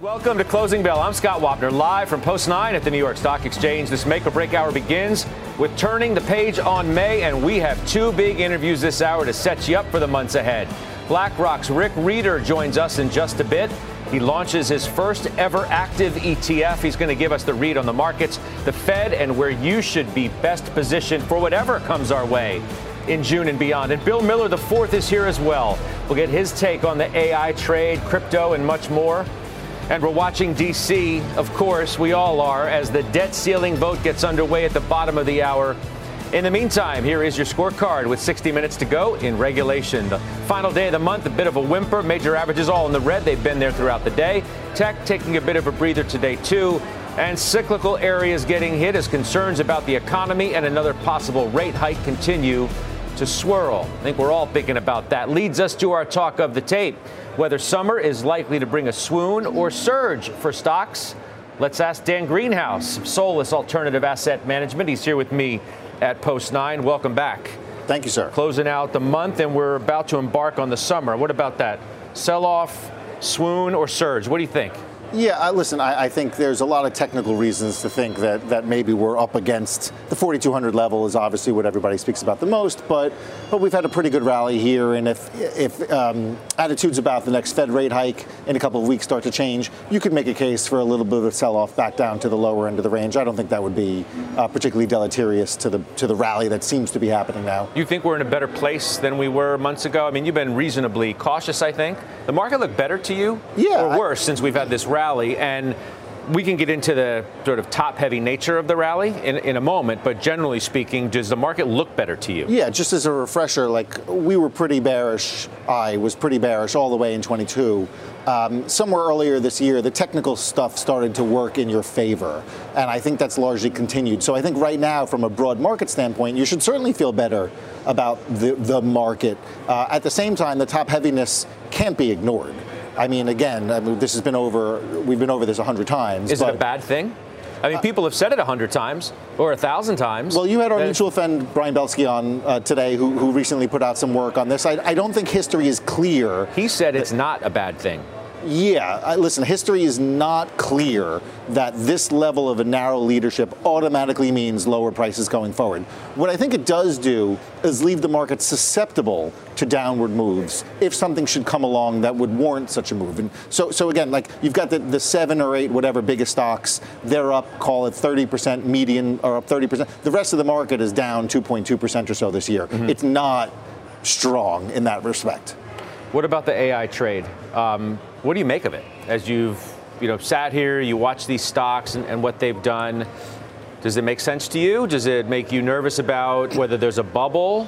Welcome to Closing Bell. I'm Scott Wapner, live from Post 9 at the New York Stock Exchange. This make or break hour begins with turning the page on May, and we have two big interviews this hour to set you up for the months ahead. BlackRock's Rick Rieder joins us in just a bit. He launches his first ever active ETF. He's going to give us the read on the markets, the Fed, and where you should be best positioned for whatever comes our way in June and beyond. And Bill Miller, the fourth, is here as well. We'll get his take on the AI trade, crypto, and much more. And we're watching D.C., of course, we all are, as the debt ceiling vote gets underway at the bottom of the hour. In the meantime, here is your scorecard with 60 minutes to go in regulation. The final day of the month, a bit of a whimper. Major averages all in the red. They've been there throughout the day. Tech taking a bit of a breather today, too. And cyclical areas getting hit as concerns about the economy and another possible rate hike continue to swirl. I think we're all thinking about that. Leads us to our talk of the tape whether summer is likely to bring a swoon or surge for stocks. Let's ask Dan Greenhaus of Solus Alternative Asset Management. He's here with me at Post 9. Welcome back. Thank you, sir. Closing out the month, and we're about to embark on the summer. What about that? Sell off, swoon, or surge? What do you think? Yeah, I, listen, I, I, think there's a lot of technical reasons to think that, that maybe we're up against the 4,200 level is obviously what everybody speaks about the most, but but we've had a pretty good rally here, and if if um, attitudes about the next Fed rate hike in a couple of weeks start to change, you could make a case for a little bit of a sell-off back down to the lower end of the range. I don't think that would be uh, particularly deleterious to the to the rally that seems to be happening now. You think we're in a better place than we were months ago? I mean, you've been reasonably cautious, I think. The market looked better to you, yeah, or worse I, since we've had this rally rally. And we can get into the sort of top heavy nature of the rally in, in a moment, but generally speaking, does the market look better to you? Yeah, just as a refresher, like we were pretty bearish. I was pretty bearish all the way in 22. Um, somewhere earlier this year, the technical stuff started to work in your favor. And I think that's largely continued. So I think right now, from a broad market standpoint, you should certainly feel better about the, the market. Uh, at the same time, the top heaviness can't be ignored. I mean, again, I mean, this has been over. We've been over this a hundred times. Is it a bad thing? I mean, people have said it a hundred times or a thousand times. Well, you had our mutual friend Brian Belski on uh, today, who, who recently put out some work on this. I, I don't think history is clear. He said it's not a bad thing. Yeah, listen, history is not clear that this level of a narrow leadership automatically means lower prices going forward. What I think it does do is leave the market susceptible to downward moves if something should come along that would warrant such a move. And so, so again, like you've got the, the seven or eight, whatever biggest stocks, they're up, call it 30% median, or up 30%. The rest of the market is down 2.2% or so this year. Mm-hmm. It's not strong in that respect. What about the AI trade? Um, what do you make of it as you've you know sat here, you watch these stocks and, and what they've done? Does it make sense to you? Does it make you nervous about whether there's a bubble?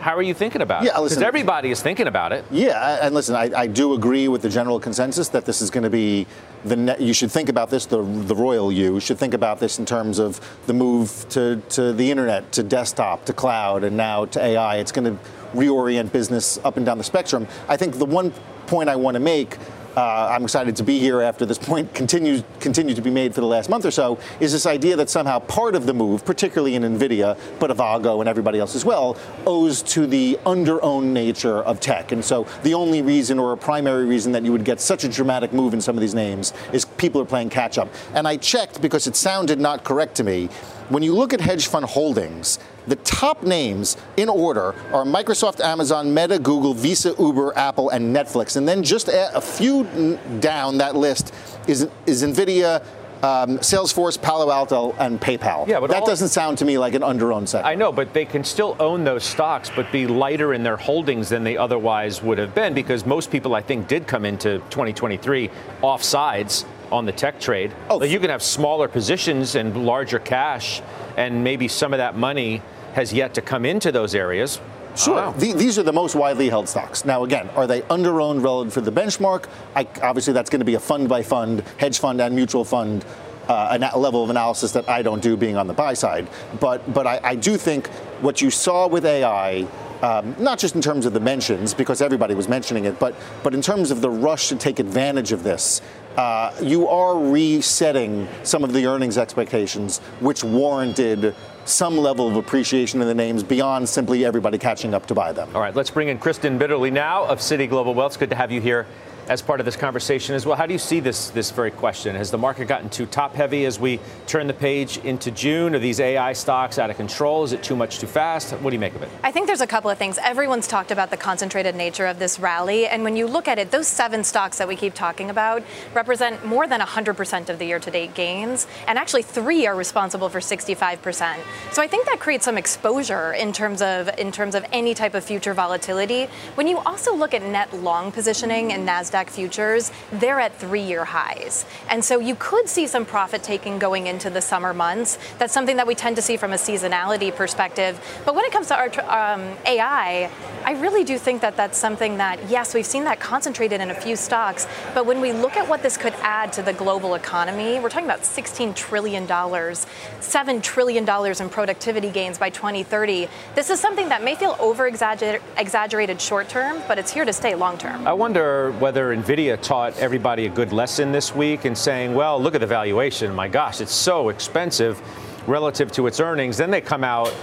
How are you thinking about yeah, it? Because everybody is thinking about it. Yeah, and listen, I, I do agree with the general consensus that this is going to be the ne- you should think about this the the royal you should think about this in terms of the move to to the internet, to desktop, to cloud, and now to AI. It's going to reorient business up and down the spectrum. I think the one point I want to make uh, I'm excited to be here after this point continues continue to be made for the last month or so, is this idea that somehow part of the move, particularly in NVIDIA, but Avago and everybody else as well, owes to the under-owned nature of tech. And so the only reason or a primary reason that you would get such a dramatic move in some of these names is people are playing catch up. And I checked because it sounded not correct to me. When you look at hedge fund holdings, the top names in order are Microsoft, Amazon, Meta, Google, Visa, Uber, Apple, and Netflix. And then just a few down that list is, is NVIDIA, um, Salesforce, Palo Alto, and PayPal. Yeah, but that doesn't sound to me like an under-owned sector. I know, but they can still own those stocks, but be lighter in their holdings than they otherwise would have been, because most people, I think, did come into 2023 offsides on the tech trade. Oh, like you can have smaller positions and larger cash, and maybe some of that money has yet to come into those areas. Sure. Oh. The, these are the most widely held stocks. Now, again, are they under-owned relative to the benchmark? I, obviously, that's going to be a fund by fund, hedge fund and mutual fund uh, a level of analysis that I don't do being on the buy side. But but I, I do think what you saw with AI. Um, not just in terms of the mentions, because everybody was mentioning it, but but in terms of the rush to take advantage of this, uh, you are resetting some of the earnings expectations, which warranted some level of appreciation in the names beyond simply everybody catching up to buy them. All right, let's bring in Kristen Bitterly now of Citi Global Wealth. It's good to have you here as part of this conversation as well. How do you see this this very question? Has the market gotten too top heavy as we turn the page into June? Are these AI stocks out of control? Is it too much too fast? What do you make of it? I think there's a couple of things. Everyone's talked about the concentrated nature of this rally, and when you look at it, those seven stocks that we keep talking about represent more than 100% of the year-to-date gains, and actually three are responsible for 65%. So I think that creates some exposure in terms of in terms of any type of future volatility. When you also look at net long positioning in Nasdaq NASDAQ futures, they're at three year highs. And so you could see some profit taking going into the summer months. That's something that we tend to see from a seasonality perspective. But when it comes to our, um, AI, I really do think that that's something that, yes, we've seen that concentrated in a few stocks. But when we look at what this could add to the global economy, we're talking about $16 trillion, $7 trillion in productivity gains by 2030. This is something that may feel over exaggerated short term, but it's here to stay long term. I wonder whether NVIDIA taught everybody a good lesson this week in saying, well, look at the valuation. My gosh, it's so expensive relative to its earnings. Then they come out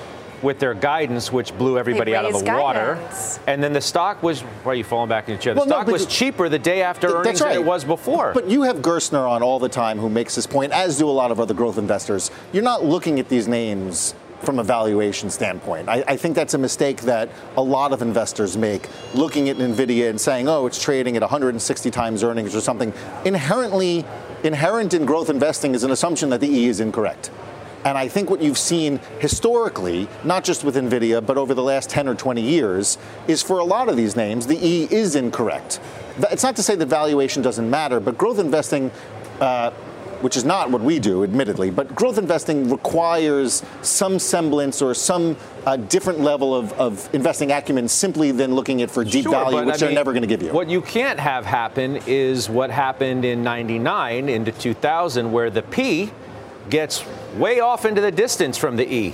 with their guidance, which blew everybody out of the water. And then the stock was, why are you falling back in your chair? The well, stock no, was cheaper the day after th- earnings right. than it was before. But you have Gerstner on all the time who makes this point, as do a lot of other growth investors. You're not looking at these names from a valuation standpoint. I, I, think that's a mistake that a lot of investors make, looking at NVIDIA and saying, oh, it's trading at 160 times earnings or something. Inherently, inherent in growth investing is an assumption that the E is incorrect. And I think what you've seen historically, not just with NVIDIA, but over the last 10 or 20 years, is for a lot of these names, the E is incorrect. It's not to say that valuation doesn't matter, but growth investing uh, which is not what we do, admittedly, but growth investing requires some semblance or some uh, different level of, of, investing acumen simply than looking at for deep sure, value, which I they're mean, never going to give you. What you can't have happen is what happened in 99 into 2000, where the P gets way off into the distance from the E.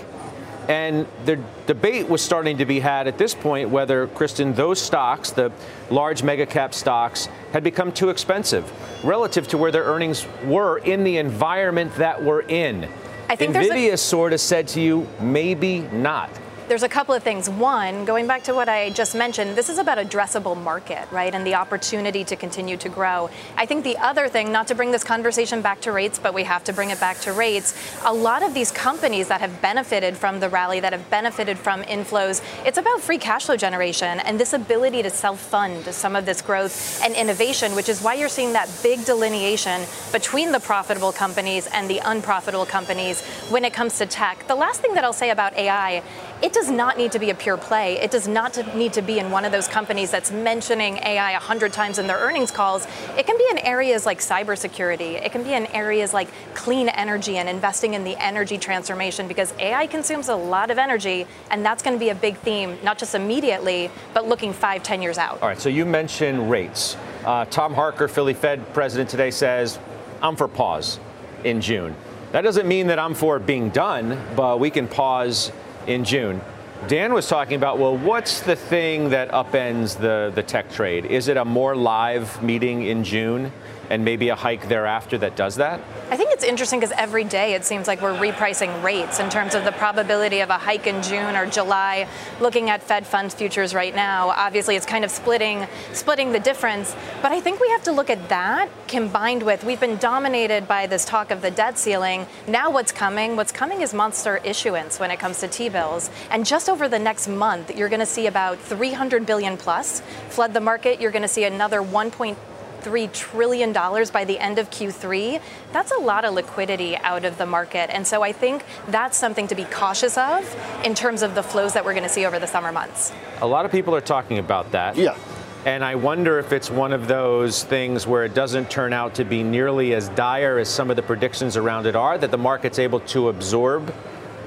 And the debate was starting to be had at this point whether, Kristen, those stocks, the large mega cap stocks, had become too expensive relative to where their earnings were in the environment that we're in. I think NVIDIA a- sort of said to you, maybe not there's a couple of things. One, going back to what I just mentioned, this is about addressable market, right? And the opportunity to continue to grow. I think the other thing, not to bring this conversation back to rates, but we have to bring it back to rates. A lot of these companies that have benefited from the rally, that have benefited from inflows, it's about free cash flow generation and this ability to self fund some of this growth and innovation, which is why you're seeing that big delineation between the profitable companies and the unprofitable companies when it comes to tech. The last thing that I'll say about AI it does not need to be a pure play. It does not need to be in one of those companies that's mentioning AI 100 times in their earnings calls. It can be in areas like cybersecurity. It can be in areas like clean energy and investing in the energy transformation because AI consumes a lot of energy, and that's going to be a big theme, not just immediately, but looking five, ten years out. All right, so you mentioned rates. Uh, Tom Harker, Philly Fed president today, says, I'm for pause in June. That doesn't mean that I'm for being done, but we can pause in June. Dan was talking about, well, what's the thing that upends the, the tech trade? Is it a more live meeting in June? And maybe a hike thereafter that does that? I think it's interesting because every day it seems like we're repricing rates in terms of the probability of a hike in June or July. Looking at Fed funds futures right now, obviously it's kind of splitting splitting the difference. But I think we have to look at that combined with we've been dominated by this talk of the debt ceiling. Now what's coming? What's coming is monster issuance when it comes to T-bills. And just over the next month, you're going to see about 300 billion plus flood the market. You're going to see another 1.2 $3 trillion by the end of Q3, that's a lot of liquidity out of the market. And so I think that's something to be cautious of in terms of the flows that we're going to see over the summer months. A lot of people are talking about that. Yeah. And I wonder if it's one of those things where it doesn't turn out to be nearly as dire as some of the predictions around it are, that the market's able to absorb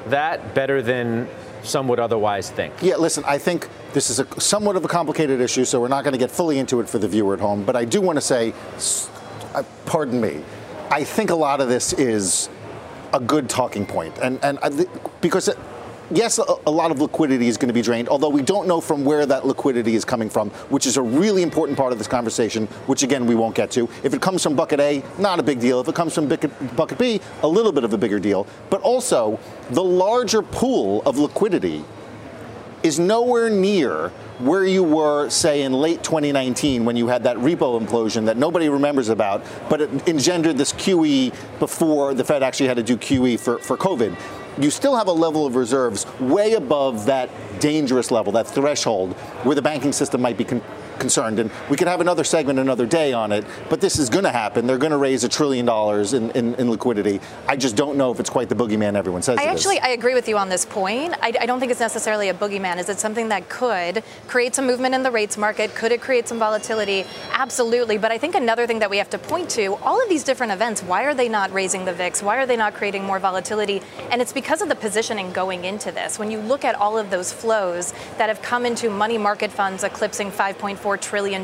that better than some would otherwise think. Yeah, listen, I think this is a somewhat of a complicated issue, so we're not going to get fully into it for the viewer at home. But I do want to say, uh, pardon me, I think a lot of this is a good talking point, and and I, because. It, yes, a, a, lot of liquidity is going to be drained, although we don't know from where that liquidity is coming from, which is a really important part of this conversation, which again, we won't get to. If it comes from bucket A, not a big deal. If it comes from bucket B, a little bit of a bigger deal. But also, the larger pool of liquidity is nowhere near where you were, say, in late 2019 when you had that repo implosion that nobody remembers about, but it engendered this QE before the Fed actually had to do QE for, for COVID you still have a level of reserves way above that dangerous level, that threshold, where the banking system might be con- concerned. And we could have another segment another day on it, but this is going to happen. They're going to raise a trillion dollars in, in, in, liquidity. I just don't know if it's quite the boogeyman everyone says I actually, I agree with you on this point. I, I don't think it's necessarily a boogeyman. Is it something that could create some movement in the rates market? Could it create some volatility? Absolutely. But I think another thing that we have to point to, all of these different events, why are they not raising the VIX? Why are they not creating more volatility? And it's because of the positioning going into this. When you look at all of those flows that have come into money market funds eclipsing 5.4 $4 trillion,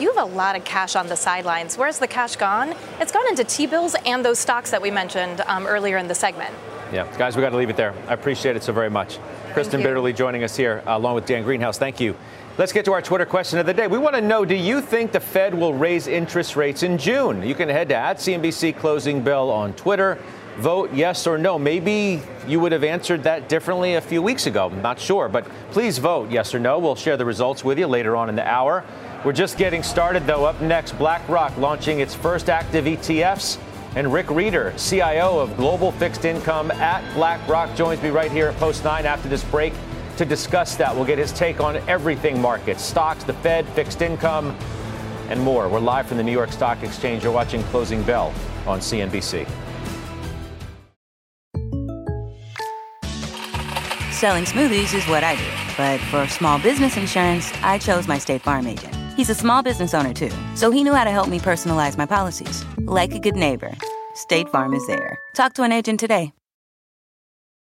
you have a lot of cash on the sidelines. Where's the cash gone? It's gone into T bills and those stocks that we mentioned um, earlier in the segment. Yeah, guys, we got to leave it there. I appreciate it so very much. Kristen Bitterly joining us here, uh, along with Dan Greenhaus. Thank you. Let's get to our Twitter question of the day. We want to know do you think the Fed will raise interest rates in June? You can head to at CNBC Closing Bell on Twitter vote yes or no. Maybe you would have answered that differently a few weeks ago. I'm not sure, but please vote yes or no. We'll share the results with you later on in the hour. We're just getting started, though. Up next, BlackRock launching its first active ETFs. And Rick Rieder, CIO of Global Fixed Income at BlackRock, joins me right here at Post 9 after this break to discuss that. We'll get his take on everything markets, stocks, the Fed, fixed income, and more. We're live from the New York Stock Exchange. You're watching Closing Bell on CNBC. Selling smoothies is what I do. But for small business insurance, I chose my State Farm agent. He's a small business owner too, so he knew how to help me personalize my policies. Like a good neighbor, State Farm is there. Talk to an agent today.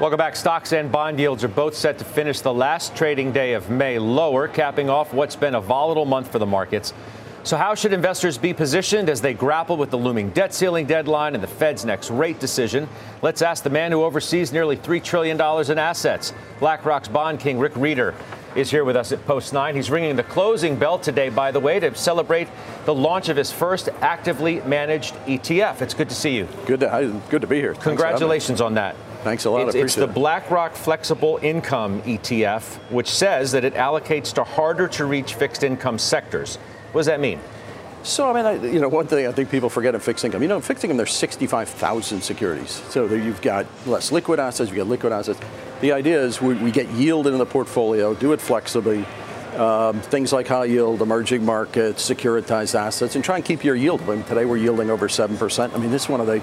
Welcome back. Stocks and bond yields are both set to finish the last trading day of May lower, capping off what's been a volatile month for the markets. So, how should investors be positioned as they grapple with the looming debt ceiling deadline and the Fed's next rate decision? Let's ask the man who oversees nearly $3 trillion in assets, BlackRock's bond king, Rick Rieder is here with us at Post 9. He's ringing the closing bell today, by the way, to celebrate the launch of his first actively managed ETF. It's good to see you. Good to, good to be here. Congratulations on that. Thanks a lot. It's, it's the BlackRock Flexible Income ETF, which says that it allocates to harder to reach fixed income sectors. What does that mean? So, I mean, I, you know, one thing I think people forget in fixed income, you know, in fixed income, there's 65,000 securities. So you've got less liquid assets, you get liquid assets. The idea is we, we get yield into the portfolio, do it flexibly, um, things like high yield, emerging markets, securitized assets, and try and keep your yield. I mean, today we're yielding over 7%. I mean, this is one of the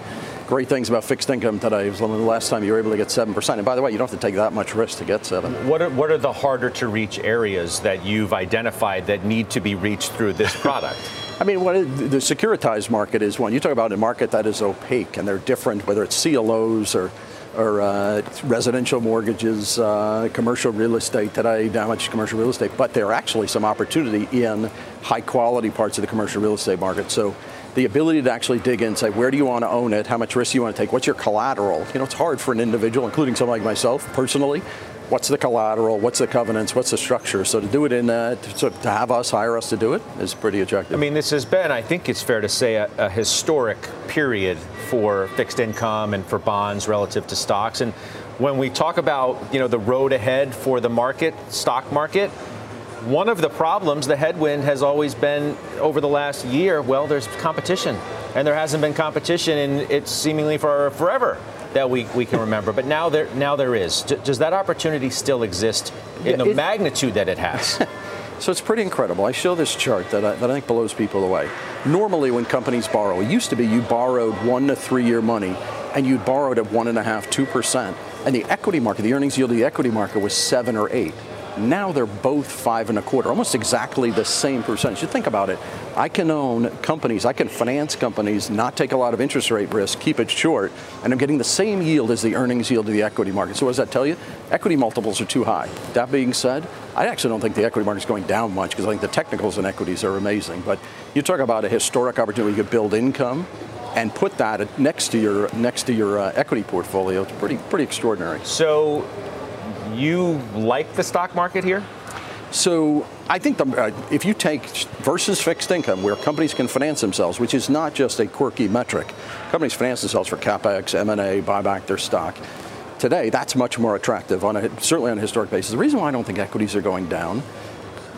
great things about fixed income today. It was the last time you were able to get 7%. And by the way, you don't have to take that much risk to get 7 What are, what are the harder to reach areas that you've identified that need to be reached through this product? I mean, what the securitized market is one. You talk about a market that is opaque and they're different, whether it's CLOs or or uh, residential mortgages, uh, commercial real estate today, not much commercial real estate, but there are actually some opportunity in high quality parts of the commercial real estate market. So the ability to actually dig in and say, where do you want to own it? How much risk do you want to take? What's your collateral? You know, it's hard for an individual, including someone like myself personally. What's the collateral? What's the covenants? What's the structure? So to do it in, uh, to, to have us hire us to do it is pretty attractive. I mean, this has been, I think it's fair to say, a, a historic period for fixed income and for bonds relative to stocks. And when we talk about, you know, the road ahead for the market, stock market, one of the problems, the headwind, has always been over the last year. Well, there's competition, and there hasn't been competition in it's seemingly for forever that we, we can remember. But now there now there is. Does that opportunity still exist in Yeah, the it- magnitude that it has? So it's pretty incredible. I show this chart that I, that I think blows people away. Normally, when companies borrow, it used to be you borrowed one to three year money and you borrowed at one and a half, two percent. And the equity market, the earnings yield of the equity market was seven or eight. Now they're both five and a quarter, almost exactly the same percentage. You think about it. I can own companies, I can finance companies, not take a lot of interest rate risk, keep it short, and I'm getting the same yield as the earnings yield of the equity market. So what does that tell you? Equity multiples are too high. That being said, I actually don't think the equity market is going down much because I think the technicals in equities are amazing. But you talk about a historic opportunity to build income and put that next to your next to your uh, equity portfolio. It's pretty pretty extraordinary. so you like the stock market here? So I think the, uh, if you take versus fixed income, where companies can finance themselves, which is not just a quirky metric, companies finance themselves for capex, M&A, buy back their stock. Today, that's much more attractive on a, certainly on a historic basis. The reason why I don't think equities are going down,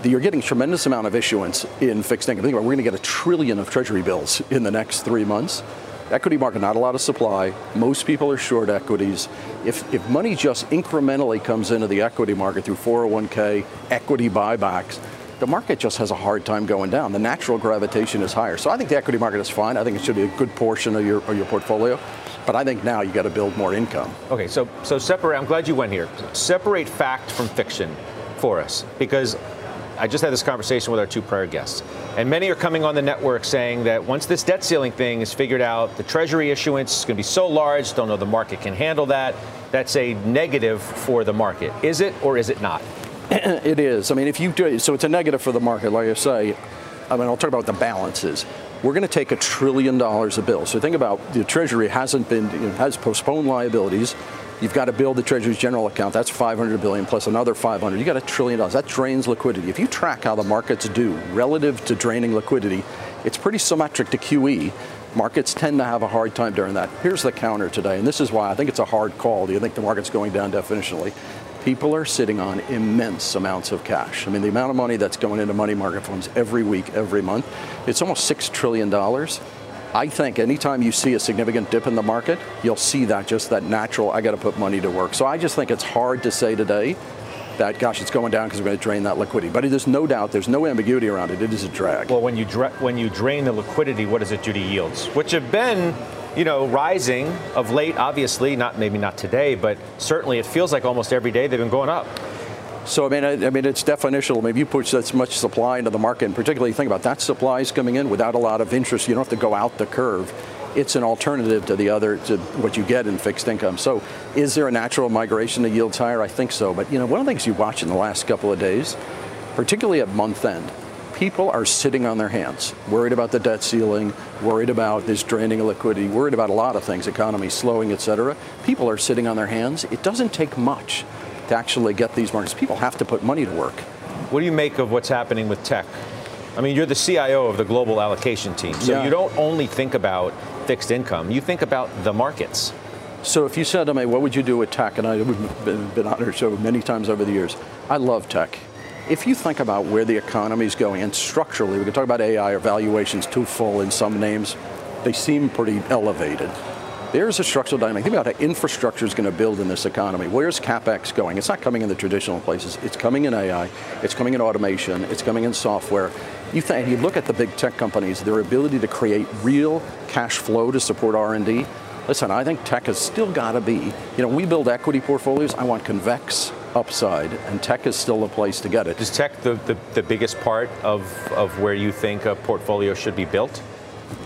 you're getting a tremendous amount of issuance in fixed income. Think about, it, we're going to get a trillion of Treasury bills in the next three months. Equity market, not a lot of supply. Most people are short equities. If, if money just incrementally comes into the equity market through 401k, equity buybacks, the market just has a hard time going down. The natural gravitation is higher. So I think the equity market is fine. I think it should be a good portion of your, of your portfolio. But I think now you got to build more income. Okay, so so separate. I'm glad you went here. Separate fact from fiction for us because I just had this conversation with our two prior guests, and many are coming on the network saying that once this debt ceiling thing is figured out, the Treasury issuance is going to be so large, don't know the market can handle that. That's a negative for the market. Is it or is it not? It is. I mean, if you do, so it's a negative for the market, like I say. I mean, I'll talk about the balances. We're going to take a trillion dollars of bills. So think about the Treasury hasn't been, you know, has postponed liabilities. You've got to build the Treasury's general account. That's 500 billion plus another 500. You got a trillion dollars. That drains liquidity. If you track how the markets do relative to draining liquidity, it's pretty symmetric to QE. Markets tend to have a hard time during that. Here's the counter today, and this is why I think it's a hard call. Do you think the market's going down definitionally? People are sitting on immense amounts of cash. I mean, the amount of money that's going into money market funds every week, every month, it's almost $6 trillion. I think anytime you see a significant dip in the market, you'll see that just that natural, I got to put money to work. So I just think it's hard to say today that, gosh, it's going down because we're going to drain that liquidity. But there's no doubt, there's no ambiguity around it. It is a drag. Well, when you dra- when you drain the liquidity, what does it do to yields, which have been, you know, rising of late? Obviously, not maybe not today, but certainly it feels like almost every day they've been going up. So I mean, I, I mean, it's definitional. Maybe you push that much supply into the market, and particularly think about that supply is coming in without a lot of interest. You don't have to go out the curve. It's an alternative to the other to what you get in fixed income. So, is there a natural migration to yields higher? I think so. But you know, one of the things you watch in the last couple of days, particularly at month end, people are sitting on their hands, worried about the debt ceiling, worried about this draining of liquidity, worried about a lot of things, economy slowing, et cetera. People are sitting on their hands. It doesn't take much to actually get these markets. People have to put money to work. What do you make of what's happening with tech? I mean, you're the CIO of the global allocation team, so Yeah. you don't only think about fixed income, you think about the markets. So if you said to me, what would you do with tech? And I've been, been on our show many times over the years. I love tech. If you think about where the economy is going, and structurally, we can talk about AI or valuations too full in some names, they seem pretty elevated. There's a structural dynamic. Think about how infrastructure is going to build in this economy. Where's CapEx going? It's not coming in the traditional places. It's coming in AI. It's coming in automation. It's coming in software. You, think, you look at the big tech companies, their ability to create real cash flow to support R&D. Listen, I think tech has still got to be, you know, we build equity portfolios. I want convex upside, and tech is still the place to get it. Is tech the, the, the biggest part of, of where you think a portfolio should be built?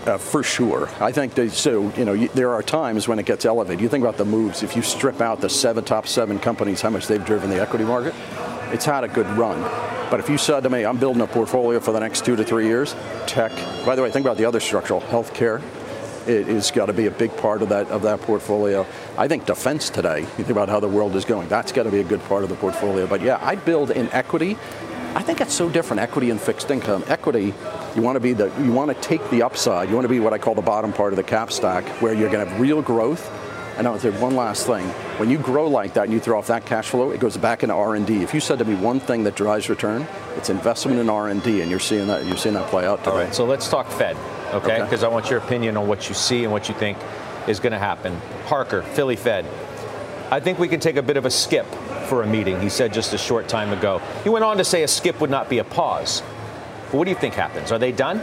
Uh, for sure. I think they, so. You know, you, there are times when it gets elevated. You think about the moves. If you strip out the seven top seven companies, how much they've driven the equity market. It's had a good run. But if you said to me, I'm building a portfolio for the next two to three years, tech, by the way, think about the other structural, healthcare, it has got to be a big part of that of that portfolio. I think defense today, you think about how the world is going, that's got to be a good part of the portfolio. But yeah, I'd build in equity. I think it's so different, equity and fixed income. Equity, you want to be the you want to take the upside. You want to be what I call the bottom part of the cap stack, where you're going to have real growth. And I would say one last thing: when you grow like that and you throw off that cash flow, it goes back into R&D. If you said to me one thing that drives return, it's investment in R&D, and you're seeing that you're seeing that play out today. All right, so let's talk Fed okay? Because okay. I want your opinion on what you see and what you think is going to happen. Harker, Philly Fed. I think we can take a bit of a skip for a meeting, he said just a short time ago. He went on to say a skip would not be a pause. What do you think happens? Are they done?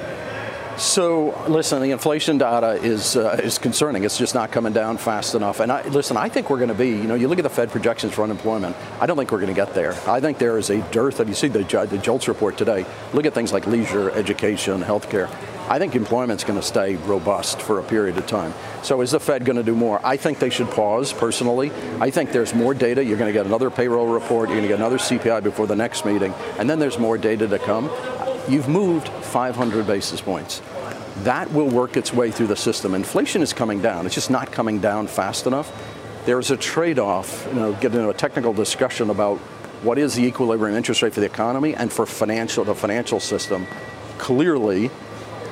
So listen, the inflation data is uh, is concerning. It's just not coming down fast enough. And I, listen, I think we're going to be. You know, you look at the Fed projections for unemployment. I don't think we're going to get there. I think there is a dearth. And you see the the JOLTS report today. Look at things like leisure, education, healthcare. I think employment's going to stay robust for a period of time. So is the Fed going to do more? I think they should pause, personally. I think there's more data. You're going to get another payroll report. You're going to get another CPI before the next meeting. And then there's more data to come. You've moved 500 basis points. That will work its way through the system. Inflation is coming down. It's just not coming down fast enough. There's a trade-off, you know, get into a technical discussion about what is the equilibrium interest rate for the economy and for financial the financial system. Clearly,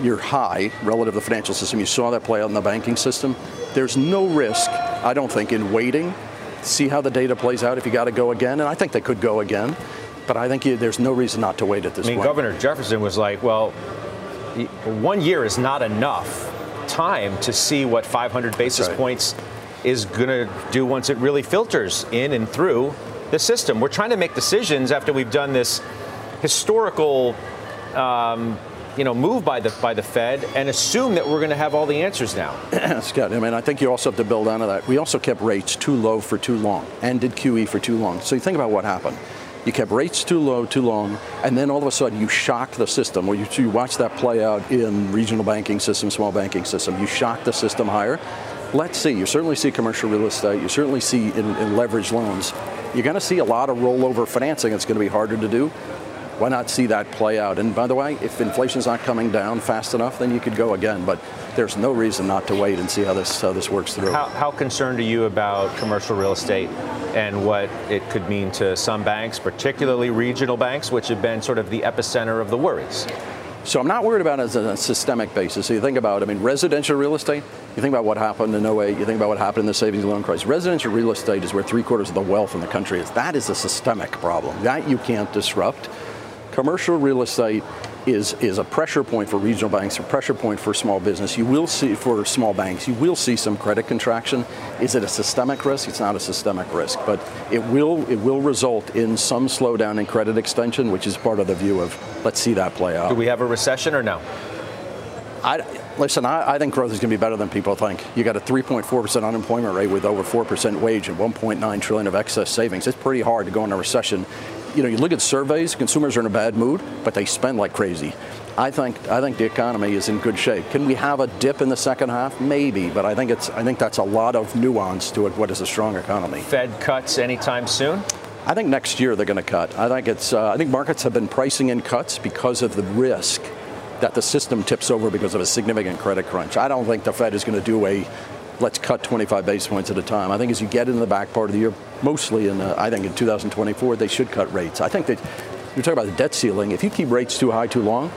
you're high relative to the financial system. You saw that play out in the banking system. There's no risk, I don't think, in waiting, see how the data plays out if you got to go again. And I think they could go again. But I think you, there's no reason not to wait at this I mean, point. Governor Jefferson was like, well, one year is not enough time to see what 500 basis right. points is going to do once it really filters in and through the system. We're trying to make decisions after we've done this historical um, you know, move by the by the Fed and assume that we're going to have all the answers now. Scott, I mean, I think you also have to build onto that. We also kept rates too low for too long and did QE for too long. So you think about what happened. You kept rates too low, too long, and then all of a sudden you shocked the system. Well, you, you watch that play out in regional banking system, small banking system. You shock the system higher. Let's see. You certainly see commercial real estate. You certainly see in, in leveraged loans. You're going to see a lot of rollover financing. It's going to be harder to do why not see that play out? And by the way, if inflation's not coming down fast enough, then you could go again. But there's no reason not to wait and see how this how this works through. How, how concerned are you about commercial real estate and what it could mean to some banks, particularly regional banks, which have been sort of the epicenter of the worries? So I'm not worried about it as a systemic basis. So you think about, I mean, residential real estate, you think about what happened in 08, you think about what happened in the savings and loan crisis. Residential real estate is where three quarters of the wealth in the country is. That is a systemic problem. That you can't disrupt commercial real estate is, is a pressure point for regional banks, a pressure point for small business. You will see, for small banks, you will see some credit contraction. Is it a systemic risk? It's not a systemic risk, but it will, it will result in some slowdown in credit extension, which is part of the view of let's see that play out. Do we have a recession or no? I, listen, I, I, think growth is going to be better than people think. You got a 3.4% unemployment rate with over 4% wage and 1.9 trillion of excess savings. It's pretty hard to go into a recession you know, you look at surveys, consumers are in a bad mood, but they spend like crazy. I think I think the economy is in good shape. Can we have a dip in the second half? Maybe, but I think it's I think that's a lot of nuance to it. What is a strong economy? Fed cuts anytime soon? I think next year they're going to cut. I think it's uh, I think markets have been pricing in cuts because of the risk that the system tips over because of a significant credit crunch. I don't think the Fed is going to do a let's cut 25 basis points at a time. I think as you get into the back part of the year, mostly in, uh, I think in 2024, they should cut rates. I think that you're talking about the debt ceiling. If you keep rates too high too long,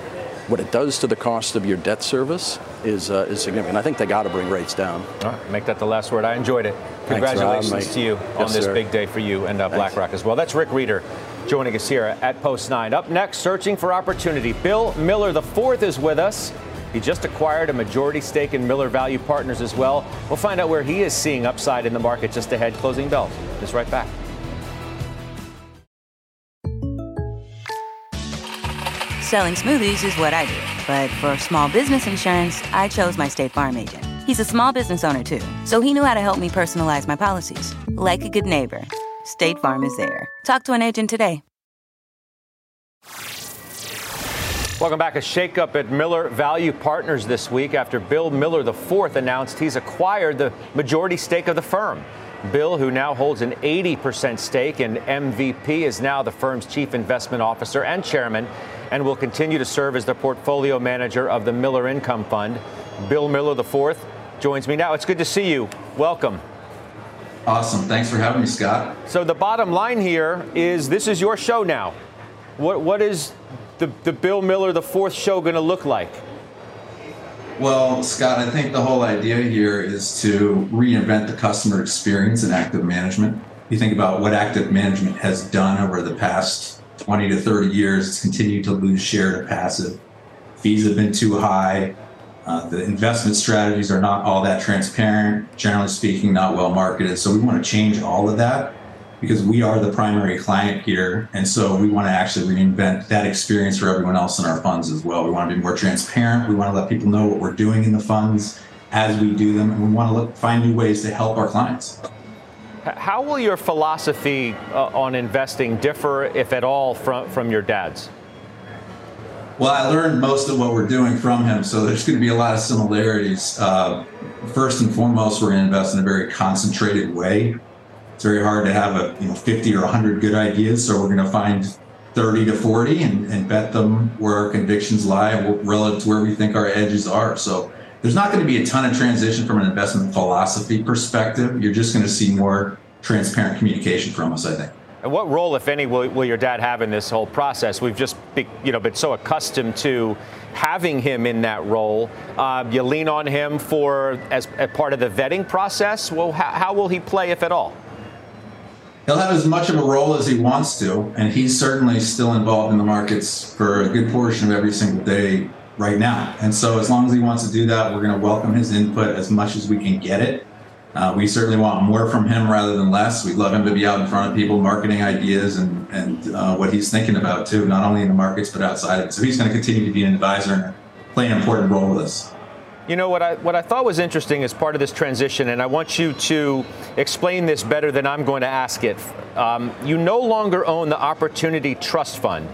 what it does to the cost of your debt service is, uh, is significant. I think they got to bring rates down. All right, make that the last word. I enjoyed it. Congratulations to you yes, on this sir. big day for you and uh, BlackRock as well. That's Rick Rieder joining us here at Post 9. Up next, searching for opportunity. Bill Miller the fourth is with us. He just acquired a majority stake in Miller Value Partners as well. We'll find out where he is seeing upside in the market just ahead. Closing bell. Just right back. Selling smoothies is what I do. But for small business insurance, I chose my State Farm agent. He's a small business owner too, so he knew how to help me personalize my policies. Like a good neighbor, State Farm is there. Talk to an agent today. Welcome back. A shakeup at Miller Value Partners this week after Bill Miller IV announced he's acquired the majority stake of the firm. Bill, who now holds an 80% stake in MVP, is now the firm's chief investment officer and chairman and will continue to serve as the portfolio manager of the Miller Income Fund. Bill Miller IV joins me now. It's good to see you. Welcome. Awesome. Thanks for having me, Scott. So, the bottom line here is this is your show now. What, what is the, the Bill Miller the fourth show going to look like? Well, Scott, I think the whole idea here is to reinvent the customer experience in active management. You think about what active management has done over the past 20 to 30 years, it's continued to lose share to passive. Fees have been too high. Uh, the investment strategies are not all that transparent, generally speaking, not well marketed. So we want to change all of that because we are the primary client here. And so we want to actually reinvent that experience for everyone else in our funds as well. We want to be more transparent. We want to let people know what we're doing in the funds as we do them. And we want to look, find new ways to help our clients. How will your philosophy uh, on investing differ, if at all, from, from your dad's? Well, I learned most of what we're doing from him, so there's going to be a lot of similarities. Uh, first and foremost, we're going to invest in a very concentrated way. It's very hard to have a you know 50 or 100 good ideas, so we're going to find 30 to 40 and, and bet them where our convictions lie relative to where we think our edges are. So there's not going to be a ton of transition from an investment philosophy perspective. You're just going to see more transparent communication from us, I think. And what role, if any, will, will, your dad have in this whole process? We've just be, you know, been so accustomed to having him in that role. Uh, you lean on him for as, as, part of the vetting process. Well, how, how will he play, if at all? He'll have as much of a role as he wants to, and he's certainly still involved in the markets for a good portion of every single day right now. And so, as long as he wants to do that, we're going to welcome his input as much as we can get it. Uh, we certainly want more from him rather than less. We'd love him to be out in front of people, marketing ideas and, and uh, what he's thinking about too, not only in the markets but outside of it. So he's going to continue to be an advisor and play an important role with us. You know what I what I thought was interesting as part of this transition, and I want you to explain this better than I'm going to ask it. Um, you no longer own the Opportunity Trust Fund.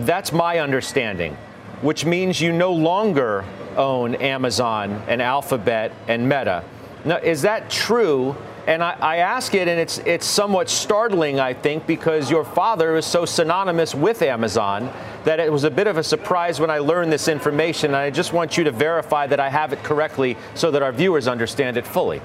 That's my understanding, which means you no longer own Amazon and Alphabet and Meta. Now, is that true? And I, I, ask it, and it's it's somewhat startling, I think, because your father is so synonymous with Amazon that it was a bit of a surprise when I learned this information. And I just want you to verify that I have it correctly so that our viewers understand it fully.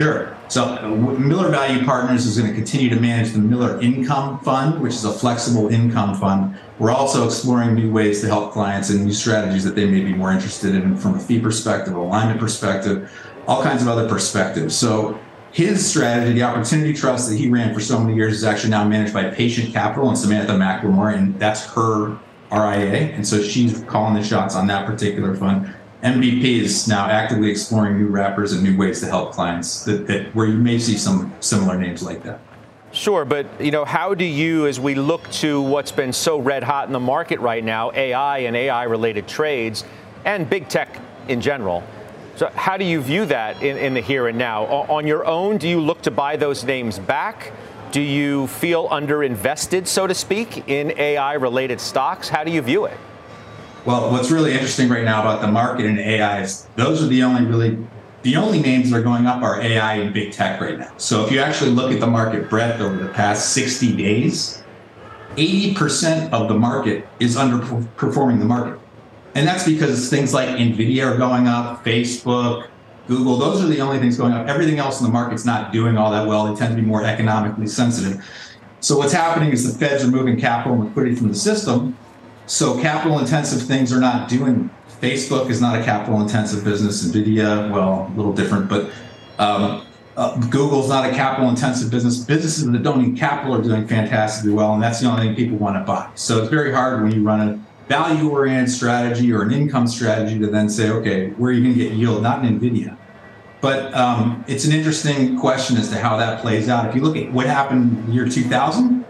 Sure. So uh, Miller Value Partners is going to continue to manage the Miller Income Fund, which is a flexible income fund. We're also exploring new ways to help clients and new strategies that they may be more interested in from a fee perspective, alignment perspective all kinds of other perspectives. So his strategy, the opportunity trust that he ran for so many years, is actually now managed by Patient Capital and Samantha McLemore, and that's her RIA. And so she's calling the shots on that particular fund. MVP is now actively exploring new wrappers and new ways to help clients that, that where you may see some similar names like that. Sure, but you know, how do you, as we look to what's been so red hot in the market right now, AI and AI-related trades, and big tech in general, so, how do you view that in, in the here and now? on your own, do you look to buy those names back? Do you feel underinvested, so to speak, in AI related stocks? How do you view it? Well, what's really interesting right now about the market and AI is those are the only really the only names that are going up are AI and big tech right now. So if you actually look at the market breadth over the past 60 days, 80% of the market is underperforming the market. And that's because things like Nvidia are going up, Facebook, Google, those are the only things going up. Everything else in the market's not doing all that well. They tend to be more economically sensitive. So what's happening is the Feds are moving capital and liquidity from the system. So capital intensive things are not doing. Facebook is not a capital intensive business. Nvidia, well, a little different, but um, uh, Google's not a capital intensive business. Businesses that don't need capital are doing fantastically well, and that's the only thing people want to buy. So it's very hard when you run a value oriented strategy or an income strategy to then say, okay, where are you going to get yield? Not in NVIDIA. But um, it's an interesting question as to how that plays out. If you look at what happened in year 2000,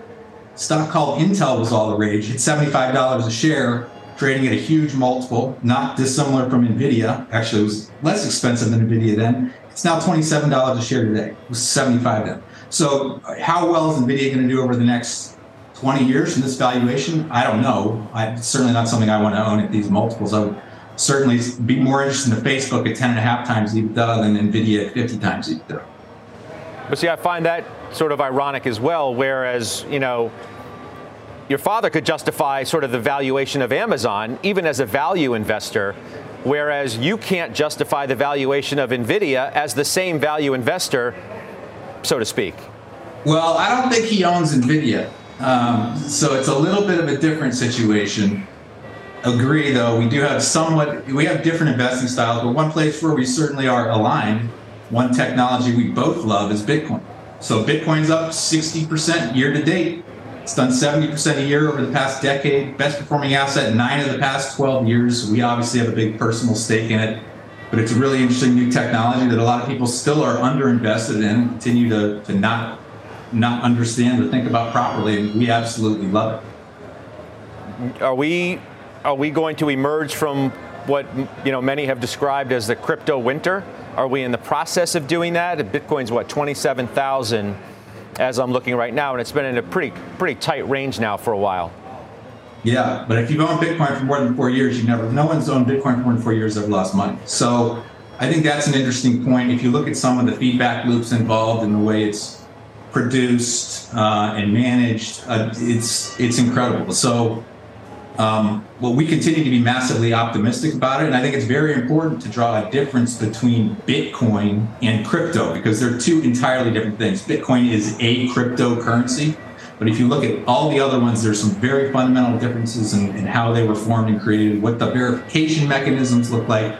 stock called Intel was all the rage. It's $75 a share, trading at a huge multiple, not dissimilar from NVIDIA. Actually, it was less expensive than NVIDIA then. It's now $27 a share today. It was 75 then. So how well is NVIDIA going to do over the next 20 years from this valuation? I don't know. I, it's certainly not something I want to own at these multiples. I would certainly be more interested in Facebook at 10 and a half times EBITDA than NVIDIA at 50 times EBITDA. But see, I find that sort of ironic as well, whereas, you know, your father could justify sort of the valuation of Amazon, even as a value investor, whereas you can't justify the valuation of NVIDIA as the same value investor, so to speak. Well, I don't think he owns NVIDIA. Um, so it's a little bit of a different situation. Agree, though, we do have somewhat, we have different investing styles, but one place where we certainly are aligned, one technology we both love is Bitcoin. So Bitcoin's up 60% year to date. It's done 70% a year over the past decade, best performing asset nine of the past 12 years. We obviously have a big personal stake in it, but it's a really interesting new technology that a lot of people still are underinvested in continue to, to not, not understand or think about properly. And we absolutely love it. Are we, are we going to emerge from what you know many have described as the crypto winter? Are we in the process of doing that? Bitcoin's what 27,000 as I'm looking right now, and it's been in a pretty pretty tight range now for a while. Yeah, but if you've owned Bitcoin for more than four years, you never. No one's owned Bitcoin for more than four years They've lost money. So I think that's an interesting point. If you look at some of the feedback loops involved in the way it's produced uh, and managed, uh, it's it's incredible. So um, well, we continue to be massively optimistic about it, and I think it's very important to draw a difference between Bitcoin and crypto because they're two entirely different things. Bitcoin is a cryptocurrency, but if you look at all the other ones, there's some very fundamental differences in, in how they were formed and created, what the verification mechanisms look like,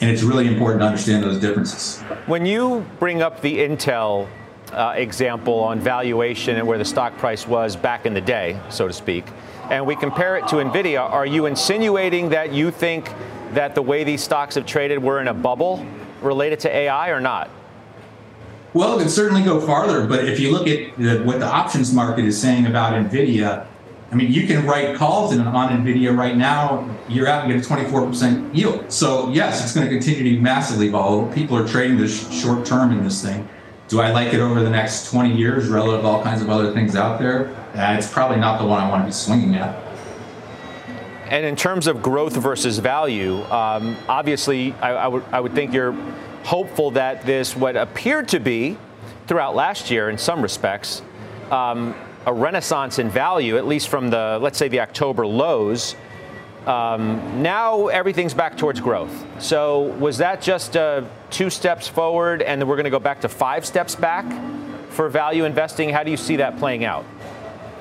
and it's really important to understand those differences. When you bring up the Intel uh, example on valuation and where the stock price was back in the day, so to speak and we compare it to NVIDIA, are you insinuating that you think that the way these stocks have traded, we're in a bubble related to AI or not? Well, it could certainly go farther, but if you look at the, what the options market is saying about NVIDIA, I mean, you can write calls in, on NVIDIA right now, you're out and get a 24% yield. So, yes, it's going to continue to be massively volatile. People are trading this short term in this thing. Do I like it over the next 20 years relative to all kinds of other things out there? uh, it's probably not the one I want to be swinging at. And in terms of growth versus value, um, obviously, I, I, would, I would think you're hopeful that this, what appeared to be throughout last year in some respects, um, a renaissance in value, at least from the, let's say, the October lows. Um, now everything's back towards growth. So was that just uh, two steps forward and then we're going to go back to five steps back for value investing? How do you see that playing out?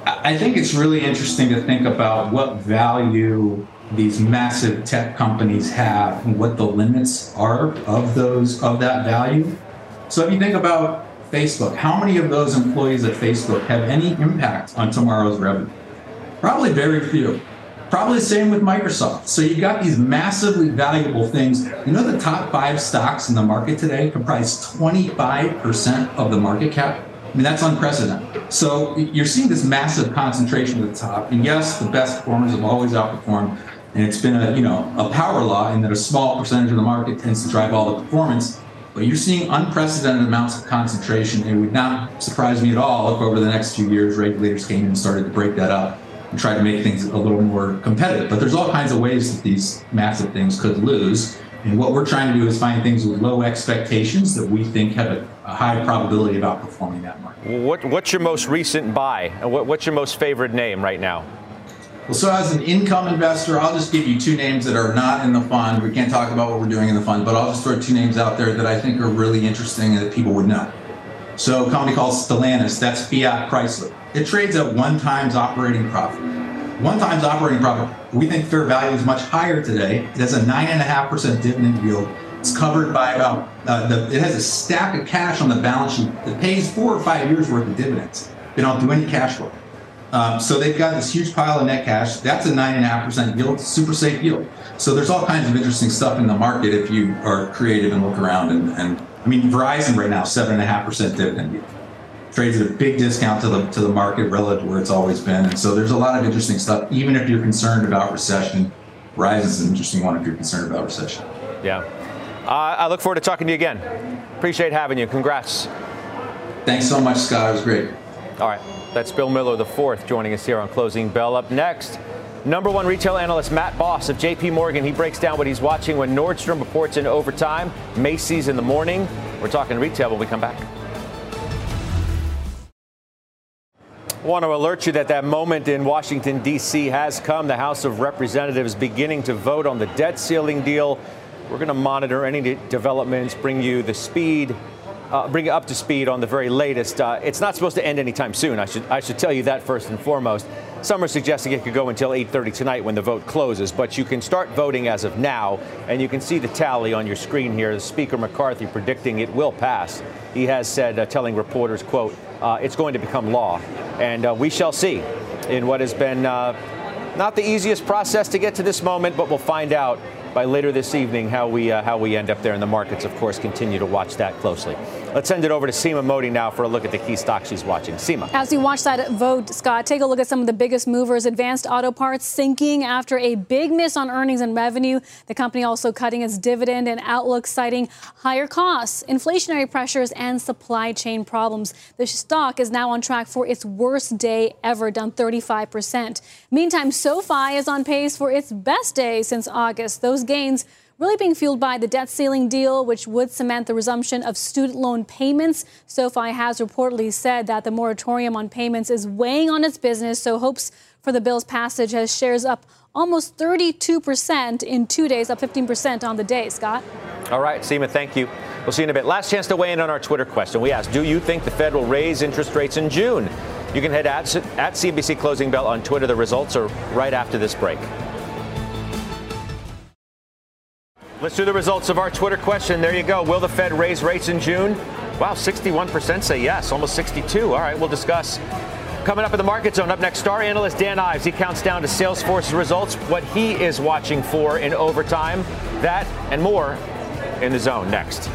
I think it's really interesting to think about what value these massive tech companies have and what the limits are of those of that value. So if you think about Facebook, how many of those employees at Facebook have any impact on tomorrow's revenue? Probably very few. Probably the same with Microsoft. So you've got these massively valuable things. You know, the top five stocks in the market today comprise 25% of the market cap. I mean, that's unprecedented. So you're seeing this massive concentration at the top. And yes, the best performers have always outperformed. And it's been a, you know, a power law in that a small percentage of the market tends to drive all the performance. But you're seeing unprecedented amounts of concentration. It would not surprise me at all if over the next few years regulators came and started to break that up and try to make things a little more competitive. But there's all kinds of ways that these massive things could lose. And what we're trying to do is find things with low expectations that we think have a, a high probability of outperforming that market. What, what's your most recent buy? What, what's your most favorite name right now? Well, so as an income investor, I'll just give you two names that are not in the fund. We can't talk about what we're doing in the fund, but I'll just throw two names out there that I think are really interesting and that people would know. So a company called Stellantis, that's Fiat Chrysler. It trades at one times operating profit. One times operating profit, we think fair value is much higher today. It has a 9.5% dividend yield. It's covered by about, uh, the, it has a stack of cash on the balance sheet that pays four or five years worth of dividends. They don't do any cash flow. Um, so they've got this huge pile of net cash. That's a 9.5% yield, super safe yield. So there's all kinds of interesting stuff in the market if you are creative and look around. And, and I mean, Verizon right now, 7.5% dividend yield trades at a big discount to the to the market relative to where it's always been. And so there's a lot of interesting stuff. Even if you're concerned about recession, Rise is an interesting one if you're concerned about recession. Yeah. Uh, I look forward to talking to you again. Appreciate having you. Congrats. Thanks so much, Scott. It was great. All right. That's Bill Miller the fourth joining us here on Closing Bell. Up next, number one retail analyst Matt Boss of JP Morgan. He breaks down what he's watching when Nordstrom reports in overtime, Macy's in the morning. We're talking retail when we come back. Want to alert you that that moment in Washington, D.C. has come. The House of Representatives beginning to vote on the debt ceiling deal. We're going to monitor any developments, bring you the speed, uh, bring you up to speed on the very latest. Uh, it's not supposed to end anytime soon. I should, I should tell you that first and foremost. Some are suggesting it could go until 8:30 tonight when the vote closes, but you can start voting as of now, and you can see the tally on your screen here. Speaker McCarthy predicting it will pass. He has said, uh, telling reporters, "quote It's going to become law." And uh, we shall see in what has been uh, not the easiest process to get to this moment, but we'll find out by later this evening how we uh, how we end up there. And the markets, of course, continue to watch that closely. Let's send it over to Seema Modi now for a look at the key stocks she's watching. Seema. As you watch that vote, Scott, take a look at some of the biggest movers. Advanced Auto Parts sinking after a big miss on earnings and revenue. The company also cutting its dividend and outlook, citing higher costs, inflationary pressures, and supply chain problems. The stock is now on track for its worst day ever, down 35%. Meantime, SoFi is on pace for its best day since August. Those gains really being fueled by the debt ceiling deal, which would cement the resumption of student loan payments. SoFi has reportedly said that the moratorium on payments is weighing on its business, so hopes for the bill's passage has shares up almost 32% in two days, up 15% on the day. Scott? All right, Seema, thank you. We'll see you in a bit. Last chance to weigh in on our Twitter question. We asked, do you think the Fed will raise interest rates in June? You can head at, at CNBC Closing Bell on Twitter. The results are right after this break. Let's do the results of our Twitter question. There you go. Will the Fed raise rates in June? Wow, 61% say yes, almost 62. All right, we'll discuss. Coming up in the market zone, up next, star analyst Dan Ives. He counts down to Salesforce's results, what he is watching for in overtime. That and more in the zone next.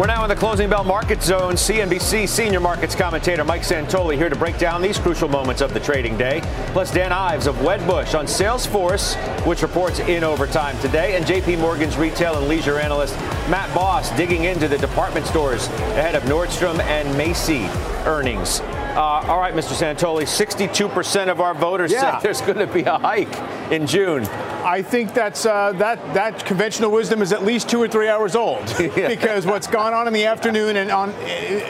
We're now in the closing bell market zone. CNBC senior markets commentator Mike Santoli here to break down these crucial moments of the trading day. Plus Dan Ives of Wedbush on Salesforce, which reports in overtime today, and JP Morgan's retail and leisure analyst Matt Boss digging into the department stores ahead of Nordstrom and Macy earnings. Uh, all right, Mr. Santoli, 62% of our voters yeah. say there's going to be a hike in June. I think that's uh, that that conventional wisdom is at least two or three hours old because what's gone on in the afternoon and on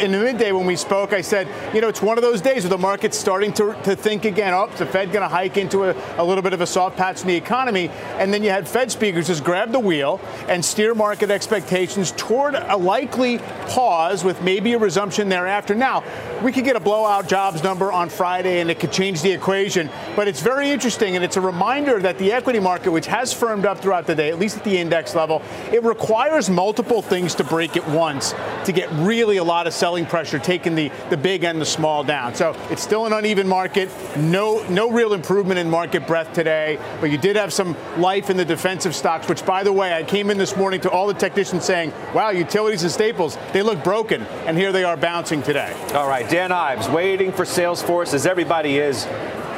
in the midday when we spoke, I said, you know, it's one of those days where the market's starting to, to think again. Oh, the Fed going to hike into a, a little bit of a soft patch in the economy, and then you had Fed speakers just grab the wheel and steer market expectations toward a likely pause with maybe a resumption thereafter. Now, we could get a blowout jobs number on Friday, and it could change the equation, but it's very interesting, and it's a reminder that the equity market market, which has firmed up throughout the day, at least at the index level, it requires multiple things to break at once to get really a lot of selling pressure, taking the, the big and the small down. So it's still an uneven market. No, no real improvement in market breadth today, but you did have some life in the defensive stocks, which, by the way, I came in this morning to all the technicians saying, wow, utilities and staples, they look broken. And here they are bouncing today. All right, Dan Ives waiting for Salesforce, as everybody is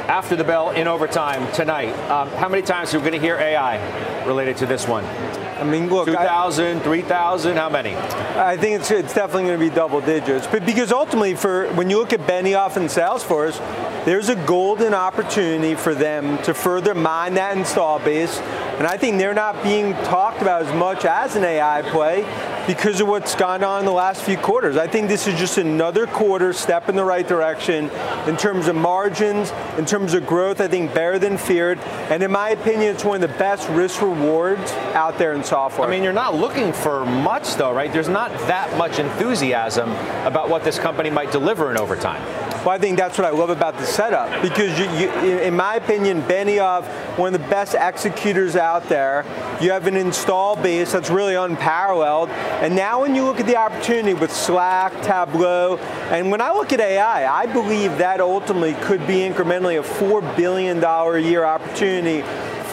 after the bell in overtime tonight. Um, how many times are we going to hear AI related to this one? I mean, look, 2,000, 3,000, how many? I think it's, it's definitely going to be double digits. But because ultimately, for when you look at Benioff and Salesforce, there's a golden opportunity for them to further mine that install base. And I think they're not being talked about as much as an AI play because of what's gone on in the last few quarters. I think this is just another quarter step in the right direction in terms of margins, in terms of growth, I think better than feared. And in my opinion, it's one of the best risk rewards out there in software. I mean, you're not looking for much though, right? There's not that much enthusiasm about what this company might deliver in overtime. Well, I think that's what I love about the setup because, you, you, in my opinion, Benioff, one of the best executors out there. You have an install base that's really unparalleled. And now, when you look at the opportunity with Slack, Tableau, and when I look at AI, I believe that ultimately could be incrementally a $4 billion a year opportunity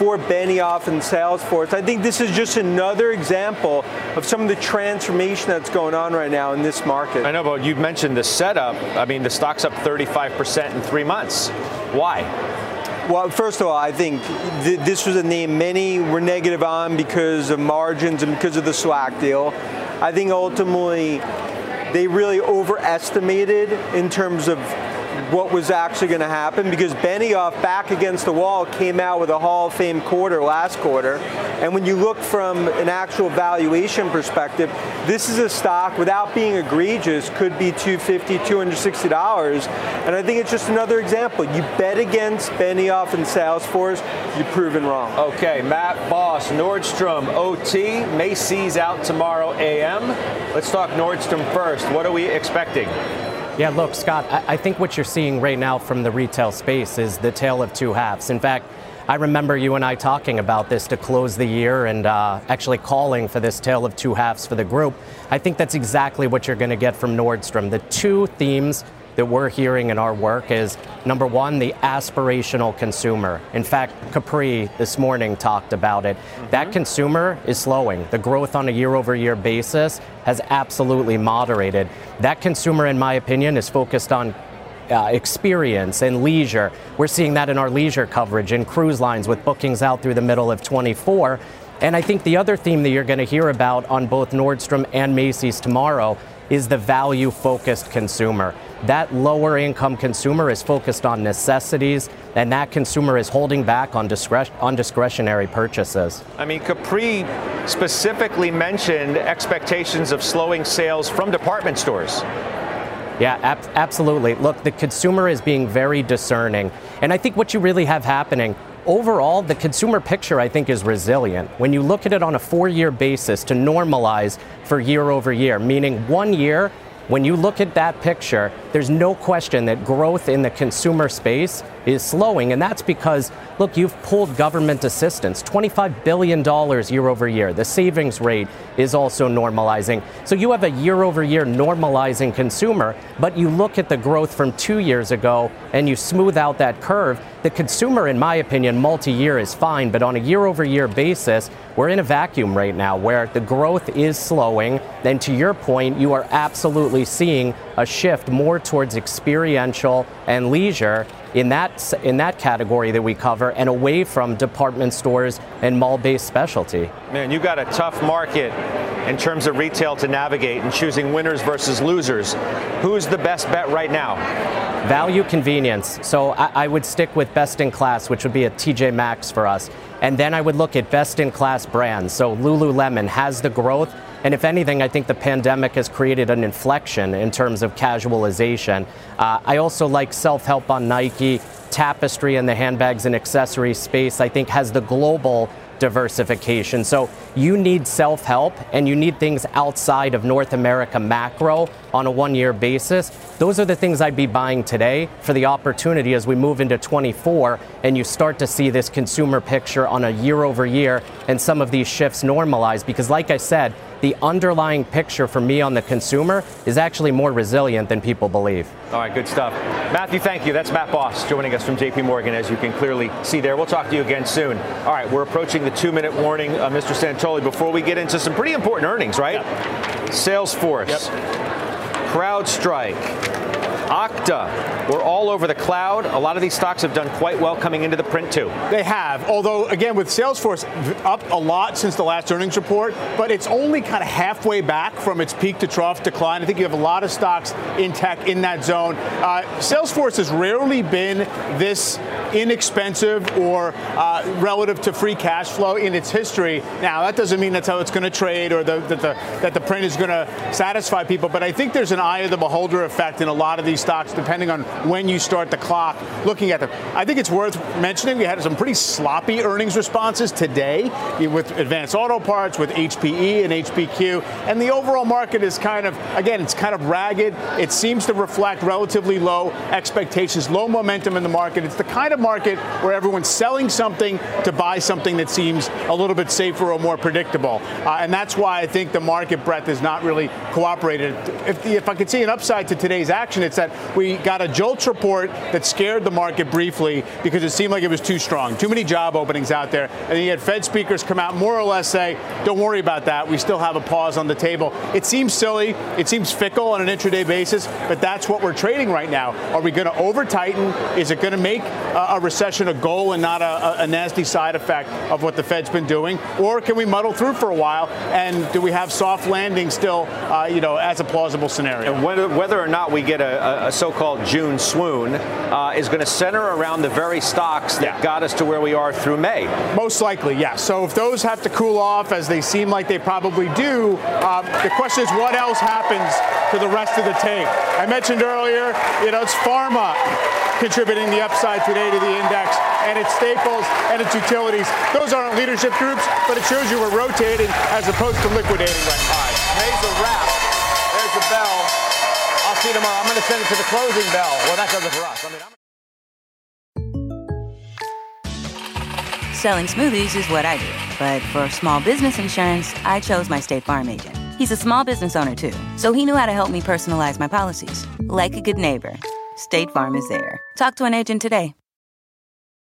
for Benioff and Salesforce. I think this is just another example of some of the transformation that's going on right now in this market. I know, but you mentioned the setup. I mean, the stock's up 35% in three months. Why? Well, first of all, I think th- this was a name many were negative on because of margins and because of the Slack deal. I think ultimately they really overestimated in terms of what was actually going to happen because Benioff back against the wall came out with a Hall of Fame quarter last quarter. And when you look from an actual valuation perspective, this is a stock without being egregious could be 250 $260. And I think it's just another example. You bet against Benioff and Salesforce, you're proven wrong. Okay, Matt Boss, Nordstrom OT, Macy's out tomorrow AM. Let's talk Nordstrom first. What are we expecting? Yeah, look, Scott, I, I think what you're seeing right now from the retail space is the tale of two halves. In fact, I remember you and I talking about this to close the year and uh, actually calling for this tale of two halves for the group. I think that's exactly what you're going to get from Nordstrom. The two themes that we're hearing in our work is number one, the aspirational consumer. In fact, Capri this morning talked about it. Mm-hmm. That consumer is slowing. The growth on a year over year basis has absolutely moderated. That consumer, in my opinion, is focused on uh, experience and leisure. We're seeing that in our leisure coverage in cruise lines with bookings out through the middle of 24. And I think the other theme that you're going to hear about on both Nordstrom and Macy's tomorrow is the value focused consumer. That lower income consumer is focused on necessities, and that consumer is holding back on, discre- on discretionary purchases. I mean, Capri specifically mentioned expectations of slowing sales from department stores. Yeah, ab- absolutely. Look, the consumer is being very discerning. And I think what you really have happening overall, the consumer picture, I think, is resilient. When you look at it on a four year basis to normalize for year over year, meaning one year, when you look at that picture, there's no question that growth in the consumer space is slowing. And that's because, look, you've pulled government assistance, $25 billion year over year. The savings rate is also normalizing. So you have a year over year normalizing consumer, but you look at the growth from two years ago and you smooth out that curve. The consumer, in my opinion, multi year is fine, but on a year over year basis, we're in a vacuum right now where the growth is slowing. And to your point, you are absolutely seeing a shift more towards experiential and leisure in that in that category that we cover and away from department stores and mall-based specialty. Man, you got a tough market in terms of retail to navigate and choosing winners versus losers. Who's the best bet right now? Value convenience. So I, I would stick with best in class, which would be a TJ Maxx for us. And then I would look at best in class brands. So Lululemon has the growth and if anything, I think the pandemic has created an inflection in terms of casualization. Uh, I also like self help on Nike. Tapestry in the handbags and accessories space, I think, has the global diversification. So you need self help and you need things outside of North America macro on a one year basis. Those are the things I'd be buying today for the opportunity as we move into 24 and you start to see this consumer picture on a year over year and some of these shifts normalize. Because, like I said, the underlying picture for me on the consumer is actually more resilient than people believe. All right, good stuff. Matthew, thank you. That's Matt Boss joining us from JP Morgan, as you can clearly see there. We'll talk to you again soon. All right, we're approaching the two minute warning, uh, Mr. Santoli, before we get into some pretty important earnings, right? Yep. Salesforce, yep. CrowdStrike. Okta, we're all over the cloud. A lot of these stocks have done quite well coming into the print too. They have, although again with Salesforce up a lot since the last earnings report, but it's only kind of halfway back from its peak to trough decline. I think you have a lot of stocks in tech in that zone. Uh, Salesforce has rarely been this inexpensive or uh, relative to free cash flow in its history. Now that doesn't mean that's how it's going to trade or the, that the that the print is going to satisfy people, but I think there's an eye of the beholder effect in a lot of these stocks, depending on when you start the clock looking at them. I think it's worth mentioning we had some pretty sloppy earnings responses today with Advanced Auto Parts, with HPE and HPQ, and the overall market is kind of, again, it's kind of ragged. It seems to reflect relatively low expectations, low momentum in the market. It's the kind of market where everyone's selling something to buy something that seems a little bit safer or more predictable. Uh, and that's why I think the market breadth is not really cooperated. If, if I could see an upside to today's action, it's that we got a JOLTS report that scared the market briefly because it seemed like it was too strong. Too many job openings out there. And then you had Fed speakers come out more or less say, don't worry about that. We still have a pause on the table. It seems silly. It seems fickle on an intraday basis, but that's what we're trading right now. Are we going to over tighten? Is it going to make a recession a goal and not a, a nasty side effect of what the Fed's been doing? Or can we muddle through for a while? And do we have soft landing still, uh, you know, as a plausible scenario? And whether, whether or not we get a, a, so-called June swoon uh, is going to center around the very stocks that yeah. got us to where we are through May. Most likely, yes. So if those have to cool off, as they seem like they probably do, um, the question is what else happens to the rest of the tape? I mentioned earlier, you know, it's pharma contributing the upside today to the index, and it's staples and it's utilities. Those aren't leadership groups, but it shows you we're rotating as opposed to liquidating right now. All right, today's a wrap. There's the bell. You tomorrow. I'm going to send it to the closing bell. Well, that does it for us. I mean, I'm Selling smoothies is what I do, but for small business insurance, I chose my State Farm agent. He's a small business owner too, so he knew how to help me personalize my policies. Like a good neighbor, State Farm is there. Talk to an agent today.